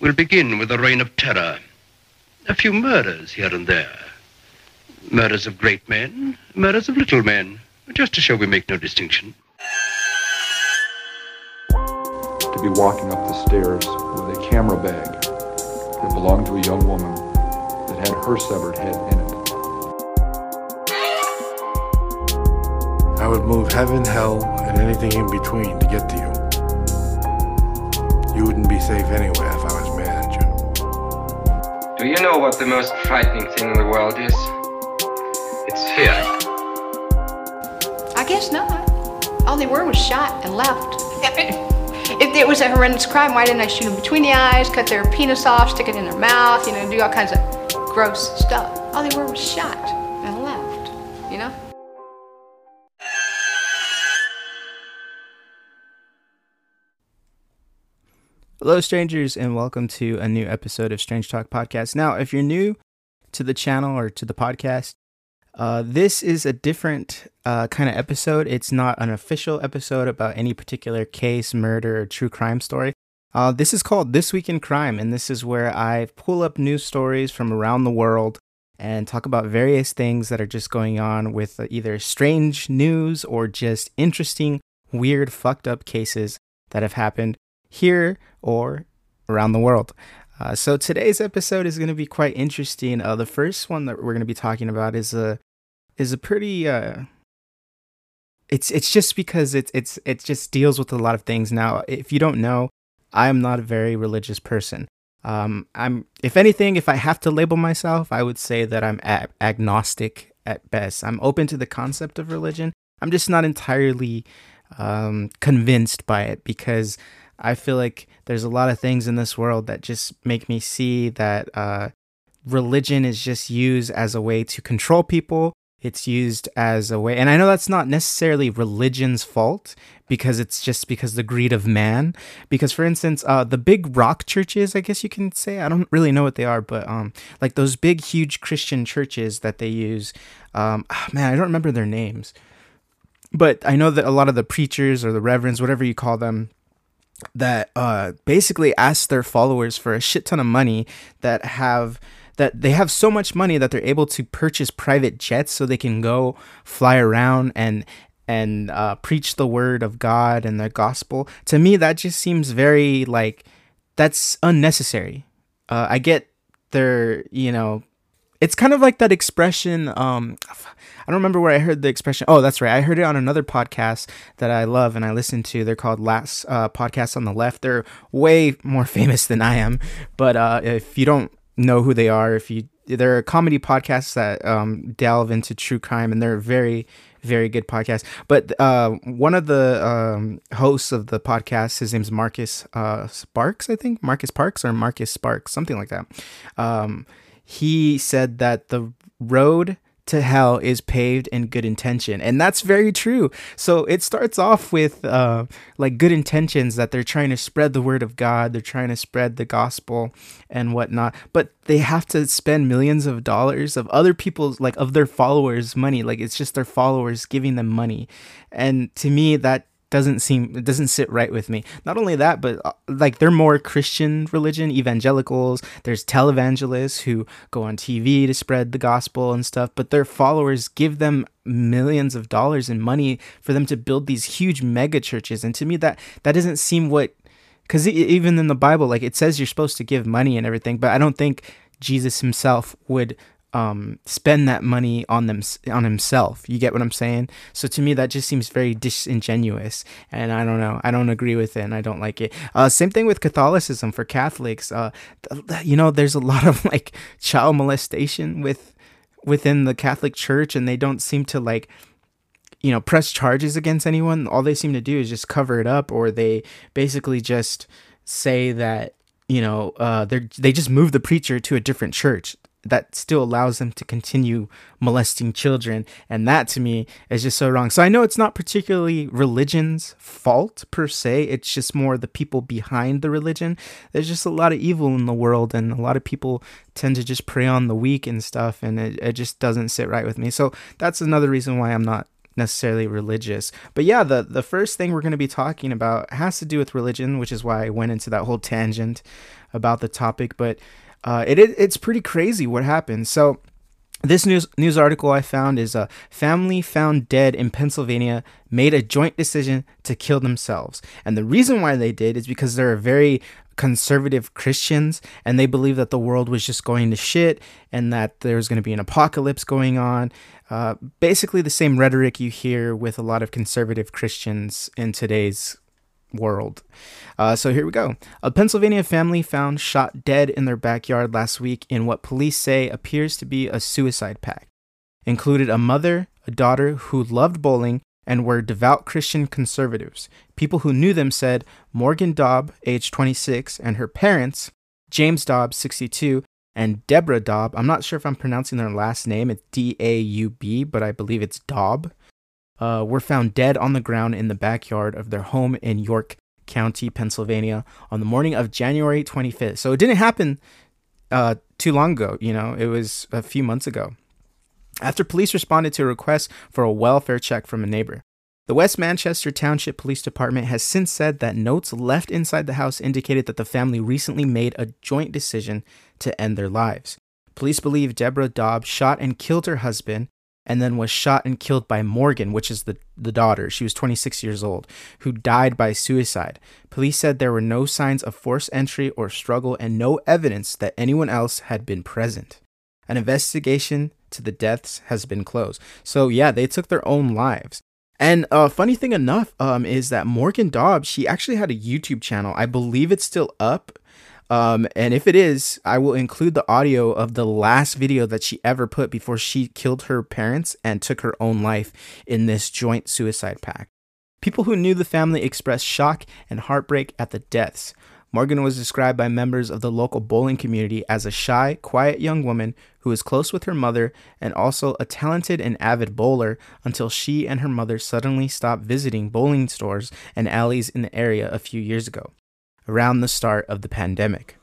We'll begin with a reign of terror. A few murders here and there. Murders of great men, murders of little men, just to show we make no distinction. To be walking up the stairs with a camera bag that belonged to a young woman that had her severed head in it. I would move heaven, hell, and anything in between to get to you. You wouldn't be safe anywhere if I was manager. Do you know what the most frightening thing in the world is? It's fear. I guess not. All they were was shot and left. If it was a horrendous crime, why didn't I shoot them between the eyes, cut their penis off, stick it in their mouth, you know, do all kinds of gross stuff? All they were was shot Hello, strangers, and welcome to a new episode of Strange Talk Podcast. Now, if you're new to the channel or to the podcast, uh, this is a different uh, kind of episode. It's not an official episode about any particular case, murder, or true crime story. Uh, this is called This Week in Crime, and this is where I pull up news stories from around the world and talk about various things that are just going on with either strange news or just interesting, weird, fucked up cases that have happened here or around the world. Uh, so today's episode is going to be quite interesting. Uh, the first one that we're going to be talking about is a is a pretty. Uh, it's it's just because it's it's it just deals with a lot of things. Now, if you don't know, I am not a very religious person. Um, I'm if anything, if I have to label myself, I would say that I'm ag- agnostic at best. I'm open to the concept of religion. I'm just not entirely um, convinced by it because I feel like there's a lot of things in this world that just make me see that uh, religion is just used as a way to control people. It's used as a way, and I know that's not necessarily religion's fault because it's just because the greed of man. Because, for instance, uh, the big rock churches, I guess you can say, I don't really know what they are, but um, like those big, huge Christian churches that they use, um, oh, man, I don't remember their names, but I know that a lot of the preachers or the reverends, whatever you call them, that uh, basically ask their followers for a shit ton of money that have that they have so much money that they're able to purchase private jets so they can go fly around and and uh, preach the word of God and the gospel. To me, that just seems very like that's unnecessary. Uh, I get their you know it's kind of like that expression um I don't remember where I heard the expression. Oh, that's right. I heard it on another podcast that I love and I listen to. They're called Last uh, on the Left. They're way more famous than I am. But uh, if you don't know who they are, if you they're a comedy podcast that um, delve into true crime, and they're very very good podcast. But uh, one of the um, hosts of the podcast, his name's Marcus uh, Sparks, I think Marcus Parks or Marcus Sparks, something like that. Um, he said that the road to hell is paved in good intention. And that's very true. So it starts off with uh, like good intentions that they're trying to spread the word of god. They're trying to spread the gospel and whatnot. But they have to spend millions of dollars of other people's like of their followers money. Like it's just their followers giving them money. And to me that doesn't seem it doesn't sit right with me. Not only that but uh, like they're more christian religion evangelicals. There's televangelists who go on tv to spread the gospel and stuff but their followers give them millions of dollars in money for them to build these huge mega churches. And to me that that doesn't seem what because even in the bible like it says you're supposed to give money and everything but i don't think jesus himself would um, spend that money on them on himself. You get what I'm saying? So to me, that just seems very disingenuous, and I don't know. I don't agree with it, and I don't like it. Uh, same thing with Catholicism for Catholics. Uh, you know, there's a lot of like child molestation with within the Catholic Church, and they don't seem to like you know press charges against anyone. All they seem to do is just cover it up, or they basically just say that you know uh, they they just move the preacher to a different church that still allows them to continue molesting children. And that to me is just so wrong. So i know it's not particularly religion's fault per se. It's just more the people behind the religion. There's just a lot of evil in the world and a lot of people tend to just prey on the weak and stuff and it, it just doesn't sit right with me. So that's another reason why i'm not necessarily religious. But yeah, the the first thing we're going to be talking about has to do with religion, which is why I went into that whole tangent about the topic. But uh, it, it it's pretty crazy what happened. So this news news article I found is a family found dead in Pennsylvania made a joint decision to kill themselves. And the reason why they did is because they're very conservative Christians and they believe that the world was just going to shit and that there's going to be an apocalypse going on. Uh, basically, the same rhetoric you hear with a lot of conservative Christians in today's world. Uh, so here we go. A Pennsylvania family found shot dead in their backyard last week in what police say appears to be a suicide pact. Included a mother, a daughter who loved bowling and were devout Christian conservatives. People who knew them said Morgan Daub, age 26, and her parents, James Daub, 62, and Deborah Daub. I'm not sure if I'm pronouncing their last name. It's D A U B, but I believe it's Daub uh, were found dead on the ground in the backyard of their home in York County, Pennsylvania, on the morning of January 25th. So it didn't happen uh, too long ago, you know, it was a few months ago. After police responded to a request for a welfare check from a neighbor. The West Manchester Township Police Department has since said that notes left inside the house indicated that the family recently made a joint decision to end their lives. Police believe Deborah Daub shot and killed her husband and then was shot and killed by Morgan, which is the, the daughter. She was 26 years old, who died by suicide. Police said there were no signs of forced entry or struggle and no evidence that anyone else had been present. An investigation to the deaths has been closed. So, yeah, they took their own lives. And uh, funny thing enough um, is that Morgan Dobbs, she actually had a YouTube channel. I believe it's still up. Um, and if it is, I will include the audio of the last video that she ever put before she killed her parents and took her own life in this joint suicide pact. People who knew the family expressed shock and heartbreak at the deaths. Morgan was described by members of the local bowling community as a shy, quiet young woman who was close with her mother and also a talented and avid bowler until she and her mother suddenly stopped visiting bowling stores and alleys in the area a few years ago around the start of the pandemic.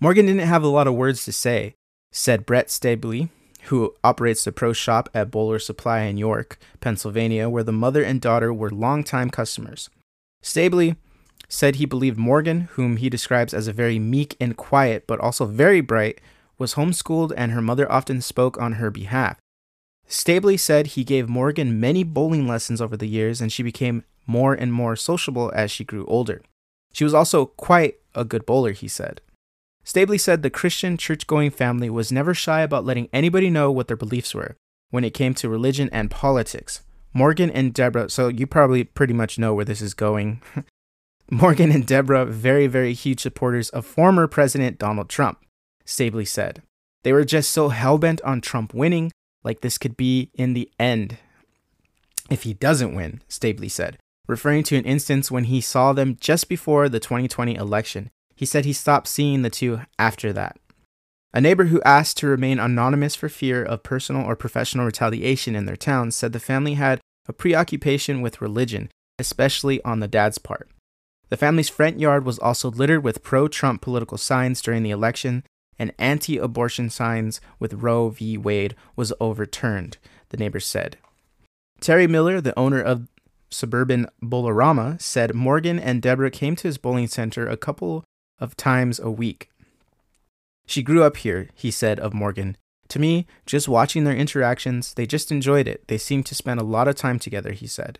Morgan didn't have a lot of words to say, said Brett Stabley, who operates the pro shop at Bowler Supply in York, Pennsylvania, where the mother and daughter were longtime customers. Stabley said he believed Morgan, whom he describes as a very meek and quiet but also very bright, was homeschooled and her mother often spoke on her behalf. Stabley said he gave Morgan many bowling lessons over the years and she became more and more sociable as she grew older. She was also quite a good bowler, he said. Stabley said the Christian church going family was never shy about letting anybody know what their beliefs were when it came to religion and politics. Morgan and Deborah, so you probably pretty much know where this is going. Morgan and Deborah, very, very huge supporters of former President Donald Trump, Stabley said. They were just so hell bent on Trump winning, like this could be in the end if he doesn't win, Stabley said referring to an instance when he saw them just before the 2020 election. He said he stopped seeing the two after that. A neighbor who asked to remain anonymous for fear of personal or professional retaliation in their town said the family had a preoccupation with religion, especially on the dad's part. The family's front yard was also littered with pro Trump political signs during the election, and anti abortion signs with Roe v. Wade was overturned, the neighbors said. Terry Miller, the owner of suburban Bowlerama, said Morgan and Deborah came to his bowling center a couple of times a week. She grew up here, he said of Morgan. To me, just watching their interactions, they just enjoyed it. They seemed to spend a lot of time together, he said.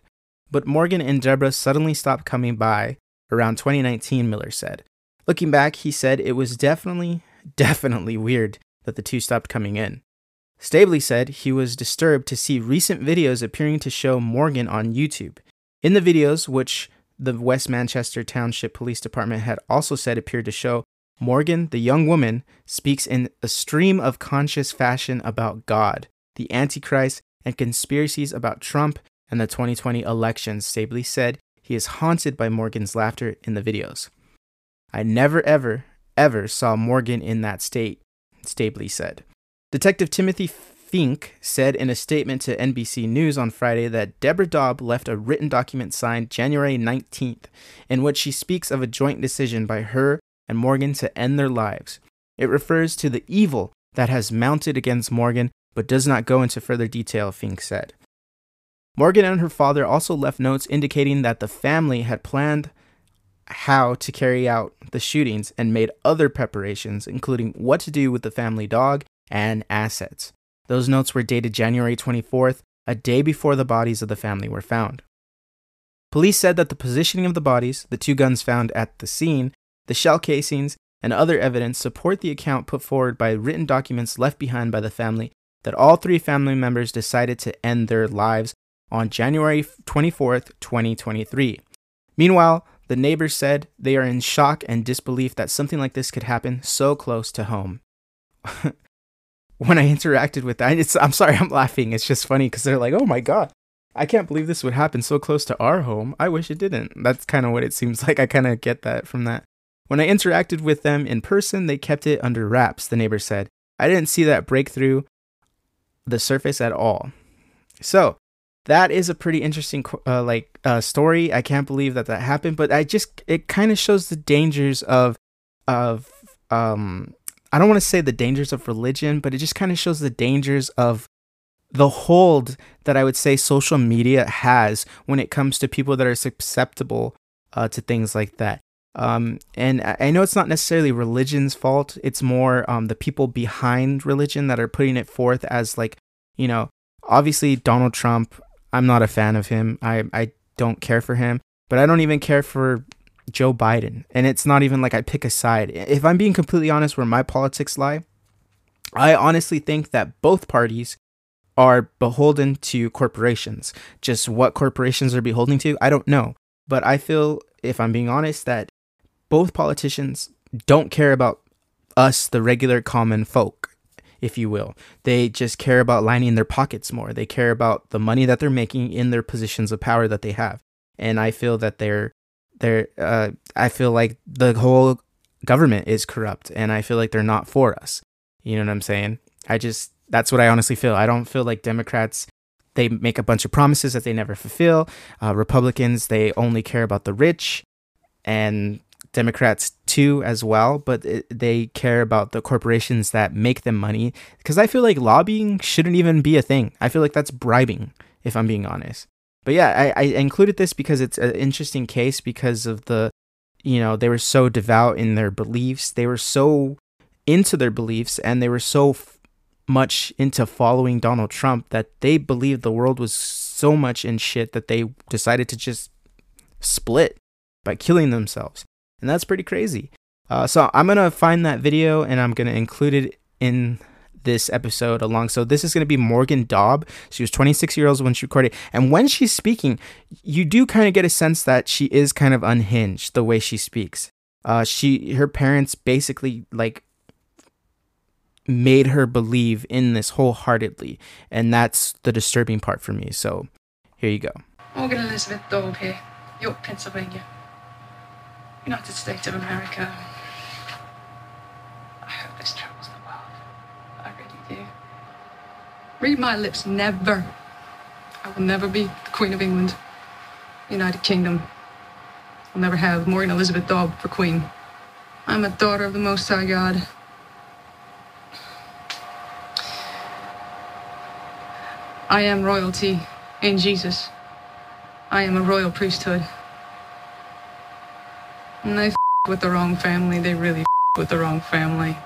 But Morgan and Deborah suddenly stopped coming by around 2019, Miller said. Looking back, he said it was definitely, definitely weird that the two stopped coming in. Stabley said he was disturbed to see recent videos appearing to show Morgan on YouTube. In the videos, which the West Manchester Township Police Department had also said appeared to show, Morgan, the young woman, speaks in a stream of conscious fashion about God, the Antichrist, and conspiracies about Trump and the 2020 elections. Stabley said he is haunted by Morgan's laughter in the videos. I never, ever, ever saw Morgan in that state, Stabley said. Detective Timothy Fink said in a statement to NBC News on Friday that Deborah Daub left a written document signed January 19th, in which she speaks of a joint decision by her and Morgan to end their lives. It refers to the evil that has mounted against Morgan, but does not go into further detail, Fink said. Morgan and her father also left notes indicating that the family had planned how to carry out the shootings and made other preparations, including what to do with the family dog and assets. Those notes were dated January 24th, a day before the bodies of the family were found. Police said that the positioning of the bodies, the two guns found at the scene, the shell casings, and other evidence support the account put forward by written documents left behind by the family that all three family members decided to end their lives on January 24th, 2023. Meanwhile, the neighbors said they are in shock and disbelief that something like this could happen so close to home. when I interacted with that, it's, I'm sorry, I'm laughing. It's just funny because they're like, oh my God, I can't believe this would happen so close to our home. I wish it didn't. That's kind of what it seems like. I kind of get that from that. When I interacted with them in person, they kept it under wraps, the neighbor said. I didn't see that breakthrough the surface at all. So, that is a pretty interesting uh, like uh, story. I can't believe that that happened, but I just it kind of shows the dangers of of um I don't want to say the dangers of religion, but it just kind of shows the dangers of the hold that I would say social media has when it comes to people that are susceptible uh, to things like that. Um, and I know it's not necessarily religion's fault. It's more um, the people behind religion that are putting it forth as like, you know, obviously Donald Trump I'm not a fan of him. I I don't care for him, but I don't even care for Joe Biden. And it's not even like I pick a side. If I'm being completely honest where my politics lie, I honestly think that both parties are beholden to corporations. Just what corporations are beholden to, I don't know. But I feel, if I'm being honest, that both politicians don't care about us, the regular common folk if you will. They just care about lining their pockets more. They care about the money that they're making in their positions of power that they have. And I feel that they're they're uh, I feel like the whole government is corrupt and I feel like they're not for us. You know what I'm saying? I just that's what I honestly feel. I don't feel like Democrats they make a bunch of promises that they never fulfill. Uh, Republicans they only care about the rich, and Democrats too as well, but it, they care about the corporations that make them money. Because I feel like lobbying shouldn't even be a thing. I feel like that's bribing, if I'm being honest. But yeah, I, I included this because it's an interesting case because of the, you know, they were so devout in their beliefs. They were so into their beliefs and they were so f- much into following Donald Trump that they believed the world was so much in shit that they decided to just split by killing themselves and that's pretty crazy. Uh, so I'm gonna find that video and I'm gonna include it in this episode along. So this is going to be Morgan Daub. She was 26 years old when she recorded, and when she's speaking, you do kind of get a sense that she is kind of unhinged the way she speaks. Uh, she her parents basically like made her believe in this wholeheartedly, and that's the disturbing part for me. So here you go. Morgan Elizabeth Daub here, York, Pennsylvania. United States of America. I hope this travels the world. I really do. Read my lips, never. I will never be the Queen of England, United Kingdom. I'll never have Morgan Elizabeth Daub for Queen. I'm a daughter of the Most High God. I am royalty in Jesus. I am a royal priesthood. And they with the wrong family. They really with the wrong family.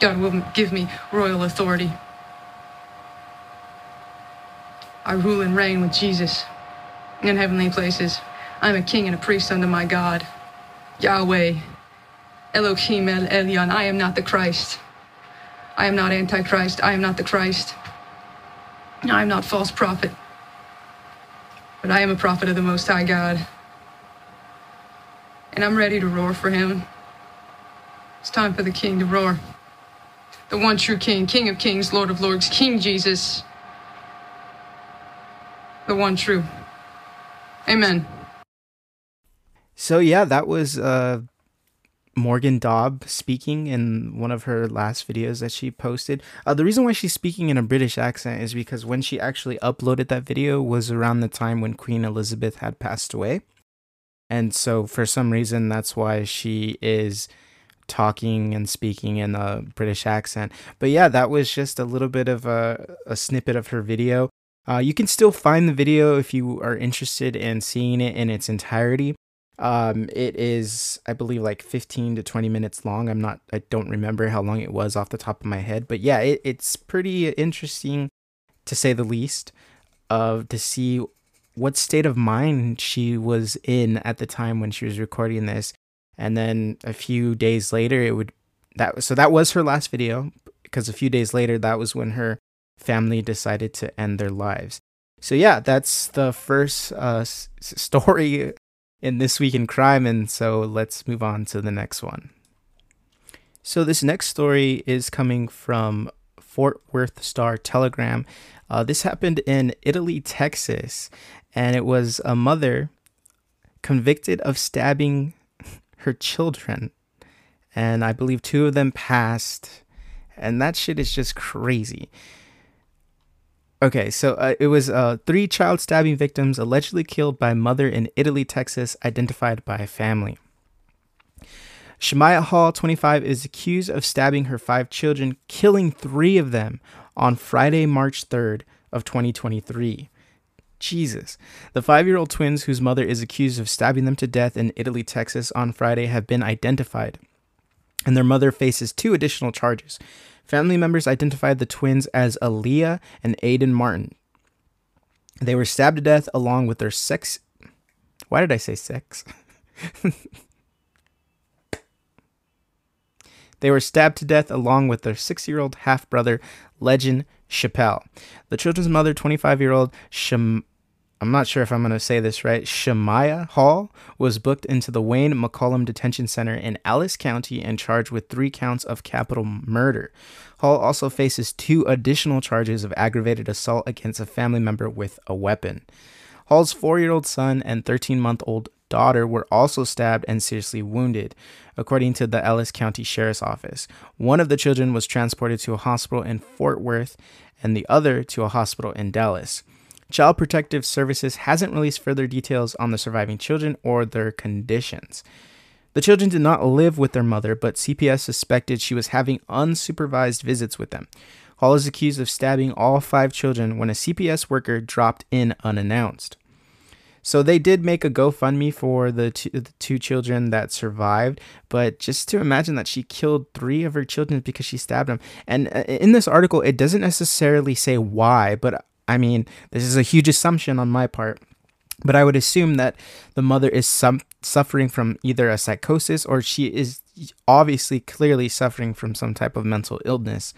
God will give me royal authority. I rule and reign with Jesus in heavenly places. I'm a king and a priest unto my God, Yahweh, Elohim El Elyon. I am not the Christ. I am not Antichrist. I am not the Christ. I am not false prophet but I am a prophet of the Most High God. And I'm ready to roar for him. It's time for the king to roar. The one true king, king of kings, lord of lords, King Jesus. The one true. Amen. So yeah, that was uh Morgan Daub speaking in one of her last videos that she posted. Uh, the reason why she's speaking in a British accent is because when she actually uploaded that video was around the time when Queen Elizabeth had passed away. And so for some reason, that's why she is talking and speaking in a British accent. But yeah, that was just a little bit of a, a snippet of her video. Uh, you can still find the video if you are interested in seeing it in its entirety. Um, it is, I believe, like 15 to 20 minutes long. I'm not, I don't remember how long it was off the top of my head, but yeah, it, it's pretty interesting to say the least of to see what state of mind she was in at the time when she was recording this. And then a few days later, it would that so that was her last video because a few days later, that was when her family decided to end their lives. So yeah, that's the first uh, s- story in this week in crime, and so let's move on to the next one. So this next story is coming from Fort Worth Star Telegram. Uh, this happened in Italy, Texas, and it was a mother convicted of stabbing her children, and I believe two of them passed, and that shit is just crazy. Okay, so uh, it was uh, three child stabbing victims allegedly killed by mother in Italy, Texas, identified by family. Shemaya Hall, 25, is accused of stabbing her five children, killing three of them on Friday, March 3rd of 2023. Jesus. The five year old twins, whose mother is accused of stabbing them to death in Italy, Texas on Friday, have been identified, and their mother faces two additional charges Family members identified the twins as Aaliyah and Aiden Martin. They were stabbed to death along with their sex. Why did I say sex? they were stabbed to death along with their six year old half brother, Legend Chappelle. The children's mother, 25 year old Shem. I'm not sure if I'm going to say this right. Shemaya Hall was booked into the Wayne McCollum Detention Center in Ellis County and charged with three counts of capital murder. Hall also faces two additional charges of aggravated assault against a family member with a weapon. Hall's four year old son and 13 month old daughter were also stabbed and seriously wounded, according to the Ellis County Sheriff's Office. One of the children was transported to a hospital in Fort Worth and the other to a hospital in Dallas. Child Protective Services hasn't released further details on the surviving children or their conditions. The children did not live with their mother, but CPS suspected she was having unsupervised visits with them. Hall is accused of stabbing all five children when a CPS worker dropped in unannounced. So they did make a GoFundMe for the two, the two children that survived, but just to imagine that she killed three of her children because she stabbed them. And uh, in this article, it doesn't necessarily say why, but I mean, this is a huge assumption on my part. But I would assume that the mother is some suffering from either a psychosis or she is obviously clearly suffering from some type of mental illness.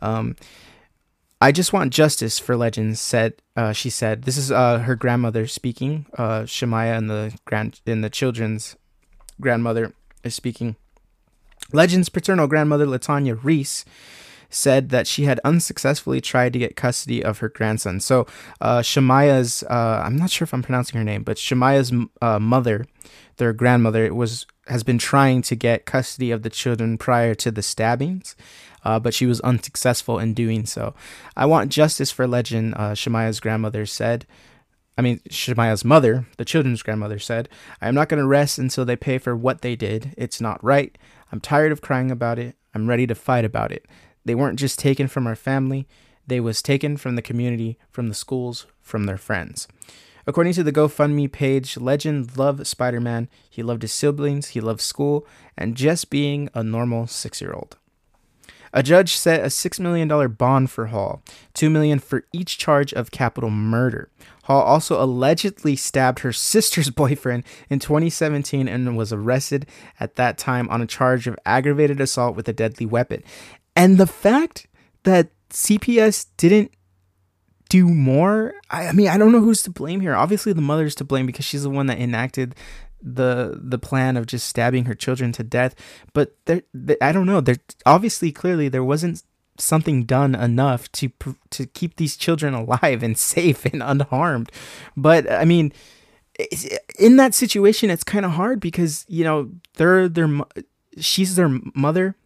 Um, I just want justice for legends. Said uh, she said. This is uh, her grandmother speaking. Uh, Shemaya and the grand and the children's grandmother is speaking. Legends' paternal grandmother Latanya Reese said that she had unsuccessfully tried to get custody of her grandson. So uh, Shemaya's, uh, I'm not sure if I'm pronouncing her name, but Shemaya's uh, mother, their grandmother, was has been trying to get custody of the children prior to the stabbings. Uh, but she was unsuccessful in doing so. I want justice for Legend, uh, Shemaya's grandmother said. I mean, Shemaya's mother, the children's grandmother, said, I am not going to rest until they pay for what they did. It's not right. I'm tired of crying about it. I'm ready to fight about it. They weren't just taken from our family, they was taken from the community, from the schools, from their friends. According to the GoFundMe page, Legend loved Spider Man. He loved his siblings, he loved school, and just being a normal six year old. A judge set a $6 million bond for Hall, 2 million for each charge of capital murder. Hall also allegedly stabbed her sister's boyfriend in 2017 and was arrested at that time on a charge of aggravated assault with a deadly weapon. And the fact that CPS didn't do more, I, I mean, I don't know who's to blame here. Obviously, the mother's to blame because she's the one that enacted the the plan of just stabbing her children to death. But there i don't know. There obviously clearly there wasn't something done enough to to keep these children alive and safe and unharmed. But i mean in that situation it's kind of hard because you know they're their she's their mother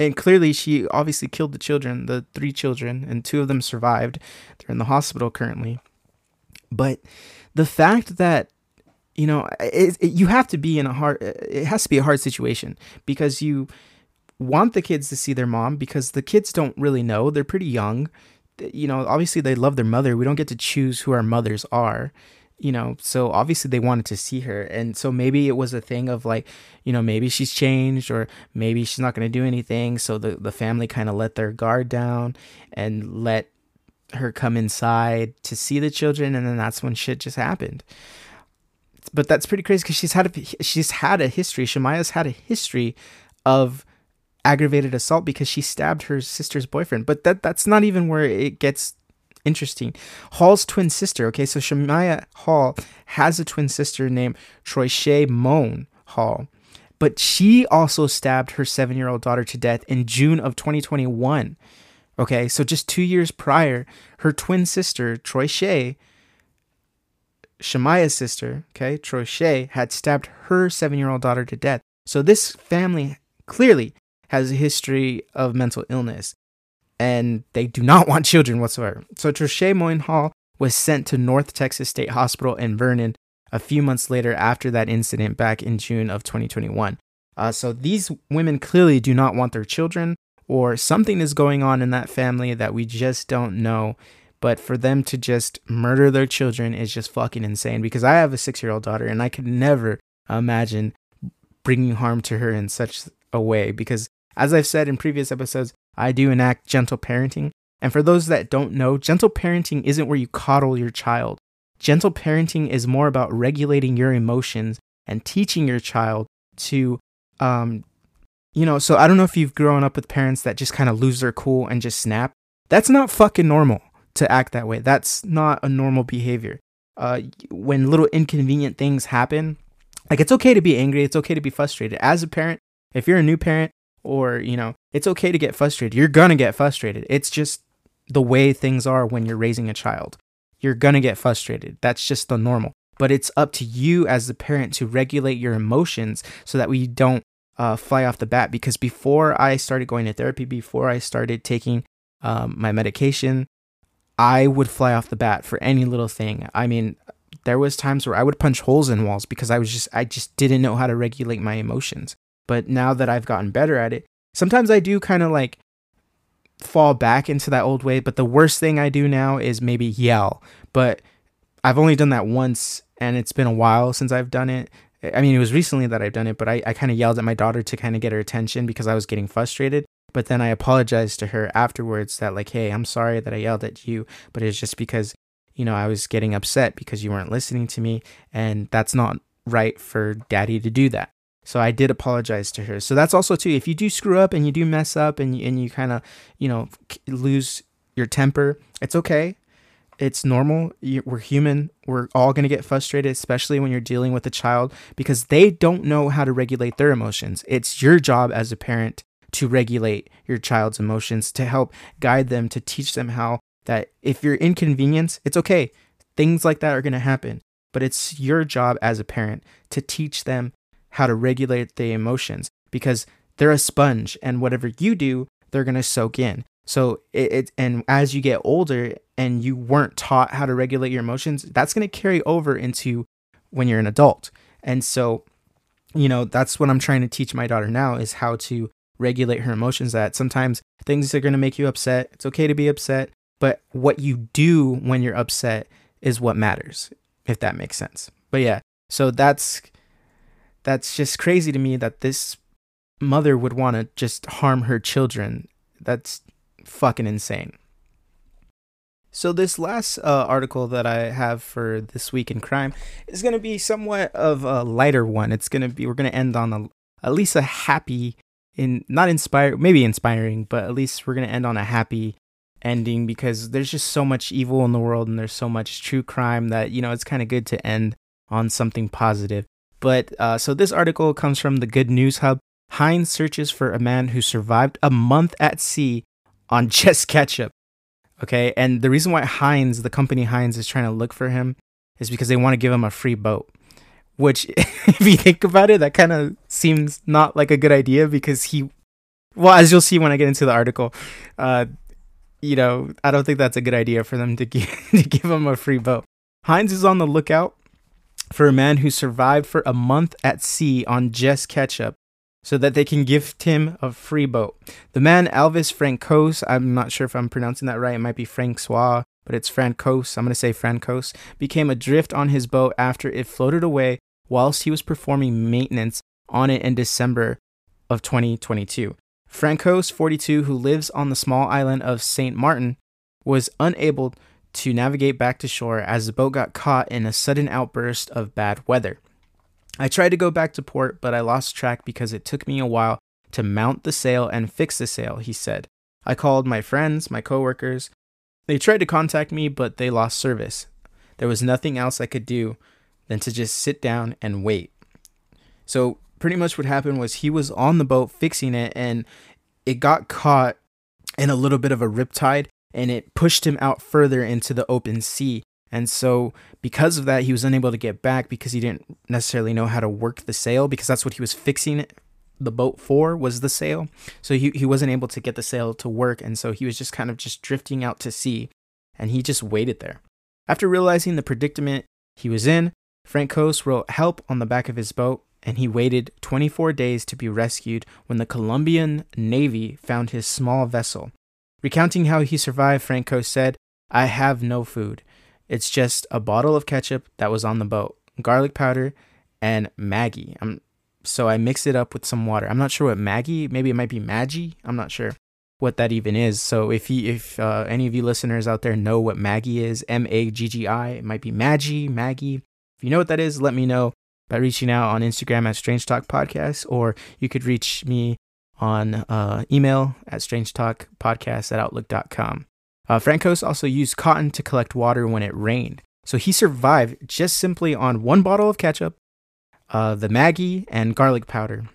and clearly she obviously killed the children the three children and two of them survived they're in the hospital currently but the fact that you know, it, it, you have to be in a hard. It has to be a hard situation because you want the kids to see their mom because the kids don't really know. They're pretty young. You know, obviously they love their mother. We don't get to choose who our mothers are you know, so obviously they wanted to see her. And so maybe it was a thing of like, you know, maybe she's changed or maybe she's not going to do anything. So the, the family kind of let their guard down and let her come inside to see the children. And then that's when shit just happened. But that's pretty crazy because she's had a, she's had a history. Shemaya's had a history of aggravated assault because she stabbed her sister's boyfriend. But that that's not even where it gets interesting. Hall's twin sister, okay, so Shemaya Hall has a twin sister named Troy Moan Hall, but she also stabbed her seven year old daughter to death in June of 2021. Okay, so just two years prior, her twin sister, Troy Shea, Shemaya's sister, okay, Troy Shea, had stabbed her seven year old daughter to death. So this family clearly has a history of mental illness and they do not want children whatsoever. So Trochet Moyne Hall was sent to North Texas State Hospital in Vernon a few months later after that incident back in June of 2021. Uh, so these women clearly do not want their children, or something is going on in that family that we just don't know. But for them to just murder their children is just fucking insane because I have a six year old daughter and I could never imagine bringing harm to her in such a way because, as I've said in previous episodes, I do enact gentle parenting. And for those that don't know, gentle parenting isn't where you coddle your child. Gentle parenting is more about regulating your emotions and teaching your child to, um, you know, so I don't know if you've grown up with parents that just kind of lose their cool and just snap. That's not fucking normal to act that way. That's not a normal behavior. Uh, when little inconvenient things happen, like it's okay to be angry, it's okay to be frustrated. As a parent, if you're a new parent, or you know it's okay to get frustrated. You're gonna get frustrated. It's just the way things are when you're raising a child. You're gonna get frustrated. That's just the normal. But it's up to you as the parent to regulate your emotions so that we don't uh, fly off the bat. Because before i started going to therapy before i started taking um, my medication i would fly off the bat for any little thing. I mean there was times where i would punch holes in walls because i was just i just didn't know how to regulate my emotions but now that I've gotten better at it, sometimes I do kind of like fall back into that old way. But the worst thing I do now is maybe yell. But I've only done that once and it's been a while since I've done it. I mean, it was recently that I've done it, but I, I kind of yelled at my daughter to kind of get her attention because I was getting frustrated. But then I apologized to her afterwards that, like, hey, I'm sorry that I yelled at you, but it's just because, you know, I was getting upset because you weren't listening to me. And that's not right for daddy to do that. So I did apologize to her. So that's also too. If you do screw up and you do mess up and you, and you kind of you know lose your temper, it's okay. It's normal. We're human. We're all gonna get frustrated, especially when you're dealing with a child because they don't know how to regulate their emotions. It's your job as a parent to regulate your child's emotions, to help guide them, to teach them how that if you're inconvenienced, it's okay. Things like that are gonna happen. But it's your job as a parent to teach them how to regulate the emotions because they're a sponge and whatever you do, they're going to soak in. So it, it, and as you get older and you weren't taught how to regulate your emotions, that's going to carry over into when you're an adult. And so, you know, that's what I'm trying to teach my daughter now is how to regulate her emotions that sometimes things are going to make you upset. It's okay to be upset, but what you do when you're upset is what matters, if that makes sense. But yeah, so that's that's just crazy to me that this mother would want to just harm her children. That's fucking insane. So this last uh, article that I have for this week in crime is going to be somewhat of a lighter one. It's going to be we're going to end on a, at least a happy in not inspire maybe inspiring, but at least we're going to end on a happy ending because there's just so much evil in the world and there's so much true crime that you know it's kind of good to end on something positive. But uh, so this article comes from the Good News Hub. Heinz searches for a man who survived a month at sea on just ketchup. Okay, and the reason why Heinz, the company Heinz, is trying to look for him is because they want to give him a free boat. Which, if you think about it, that kind of seems not like a good idea because he, well, as you'll see when I get into the article, uh, you know, I don't think that's a good idea for them to give, to give him a free boat. Heinz is on the lookout for a man who survived for a month at sea on just ketchup so that they can gift him a free boat. The man Elvis Francos, I'm not sure if I'm pronouncing that right, it might be Francois, but it's Francos, I'm going to say Francos, became adrift on his boat after it floated away whilst he was performing maintenance on it in December of 2022. Francos, 42, who lives on the small island of St. Martin, was unable to navigate back to shore as the boat got caught in a sudden outburst of bad weather. I tried to go back to port, but I lost track because it took me a while to mount the sail and fix the sail, he said. I called my friends, my coworkers. They tried to contact me, but they lost service. There was nothing else I could do than to just sit down and wait. So, pretty much what happened was he was on the boat fixing it and it got caught in a little bit of a riptide and it pushed him out further into the open sea. And so, because of that, he was unable to get back because he didn't necessarily know how to work the sail because that's what he was fixing the boat for was the sail. So he, he wasn't able to get the sail to work. And so he was just kind of just drifting out to sea and he just waited there. After realizing the predicament he was in, Frank Francos wrote help on the back of his boat and he waited 24 days to be rescued when the Colombian Navy found his small vessel. Recounting how he survived, Franco said, I have no food. It's just a bottle of ketchup that was on the boat, garlic powder, and Maggie. I'm, so I mixed it up with some water. I'm not sure what Maggie, maybe it might be Maggi. I'm not sure what that even is. So if you, if uh, any of you listeners out there know what Maggie is, M A G G I, it might be Maggi, Maggie. If you know what that is, let me know by reaching out on Instagram at Strange Talk Podcast, or you could reach me on uh, email at strangetalkpodcast at outlook.com. Uh, Francos also used cotton to collect water when it rained. So he survived just simply on one bottle of ketchup, uh, the Maggie, and garlic powder.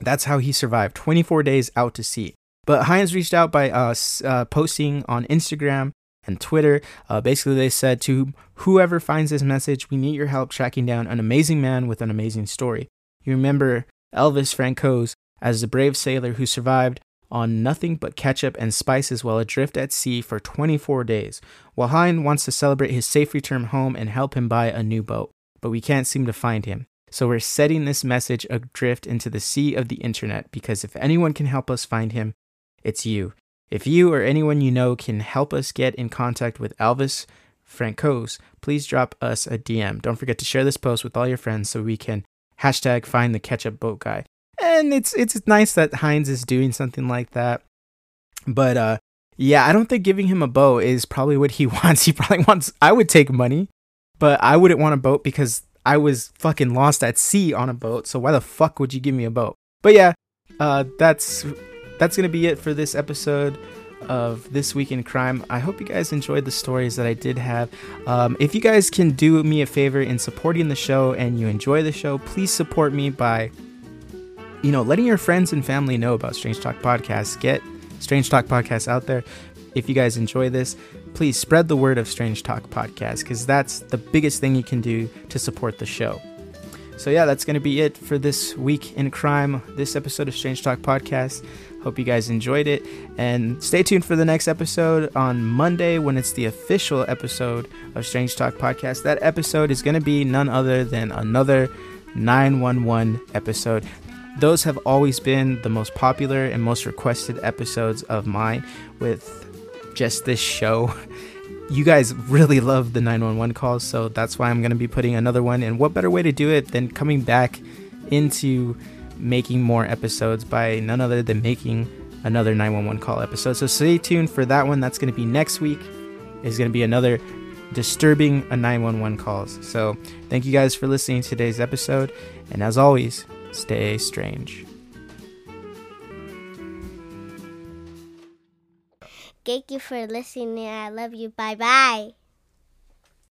That's how he survived 24 days out to sea. But Heinz reached out by uh, uh, posting on Instagram and Twitter. Uh, basically, they said to whoever finds this message, we need your help tracking down an amazing man with an amazing story. You remember Elvis Francos as the brave sailor who survived on nothing but ketchup and spices while adrift at sea for 24 days. Wahan wants to celebrate his safe return home and help him buy a new boat, but we can't seem to find him. So we're setting this message adrift into the sea of the internet because if anyone can help us find him, it's you. If you or anyone you know can help us get in contact with Elvis Francos, please drop us a DM. Don't forget to share this post with all your friends so we can hashtag find the ketchup boat guy and it's it's nice that Heinz is doing something like that. But uh, yeah, I don't think giving him a boat is probably what he wants. He probably wants. I would take money, but I wouldn't want a boat because I was fucking lost at sea on a boat. So why the fuck would you give me a boat? But yeah, uh, that's that's gonna be it for this episode of this week in crime. I hope you guys enjoyed the stories that I did have. Um, if you guys can do me a favor in supporting the show and you enjoy the show, please support me by you know, letting your friends and family know about Strange Talk Podcast. Get Strange Talk Podcast out there. If you guys enjoy this, please spread the word of Strange Talk Podcast because that's the biggest thing you can do to support the show. So, yeah, that's going to be it for this week in crime, this episode of Strange Talk Podcast. Hope you guys enjoyed it. And stay tuned for the next episode on Monday when it's the official episode of Strange Talk Podcast. That episode is going to be none other than another 911 episode. Those have always been the most popular and most requested episodes of mine with just this show. You guys really love the 911 calls, so that's why I'm going to be putting another one. And what better way to do it than coming back into making more episodes by none other than making another 911 call episode. So stay tuned for that one. That's going to be next week. Is going to be another disturbing a 911 calls. So thank you guys for listening to today's episode. And as always, stay strange. Thank you for listening. I love you. Bye bye.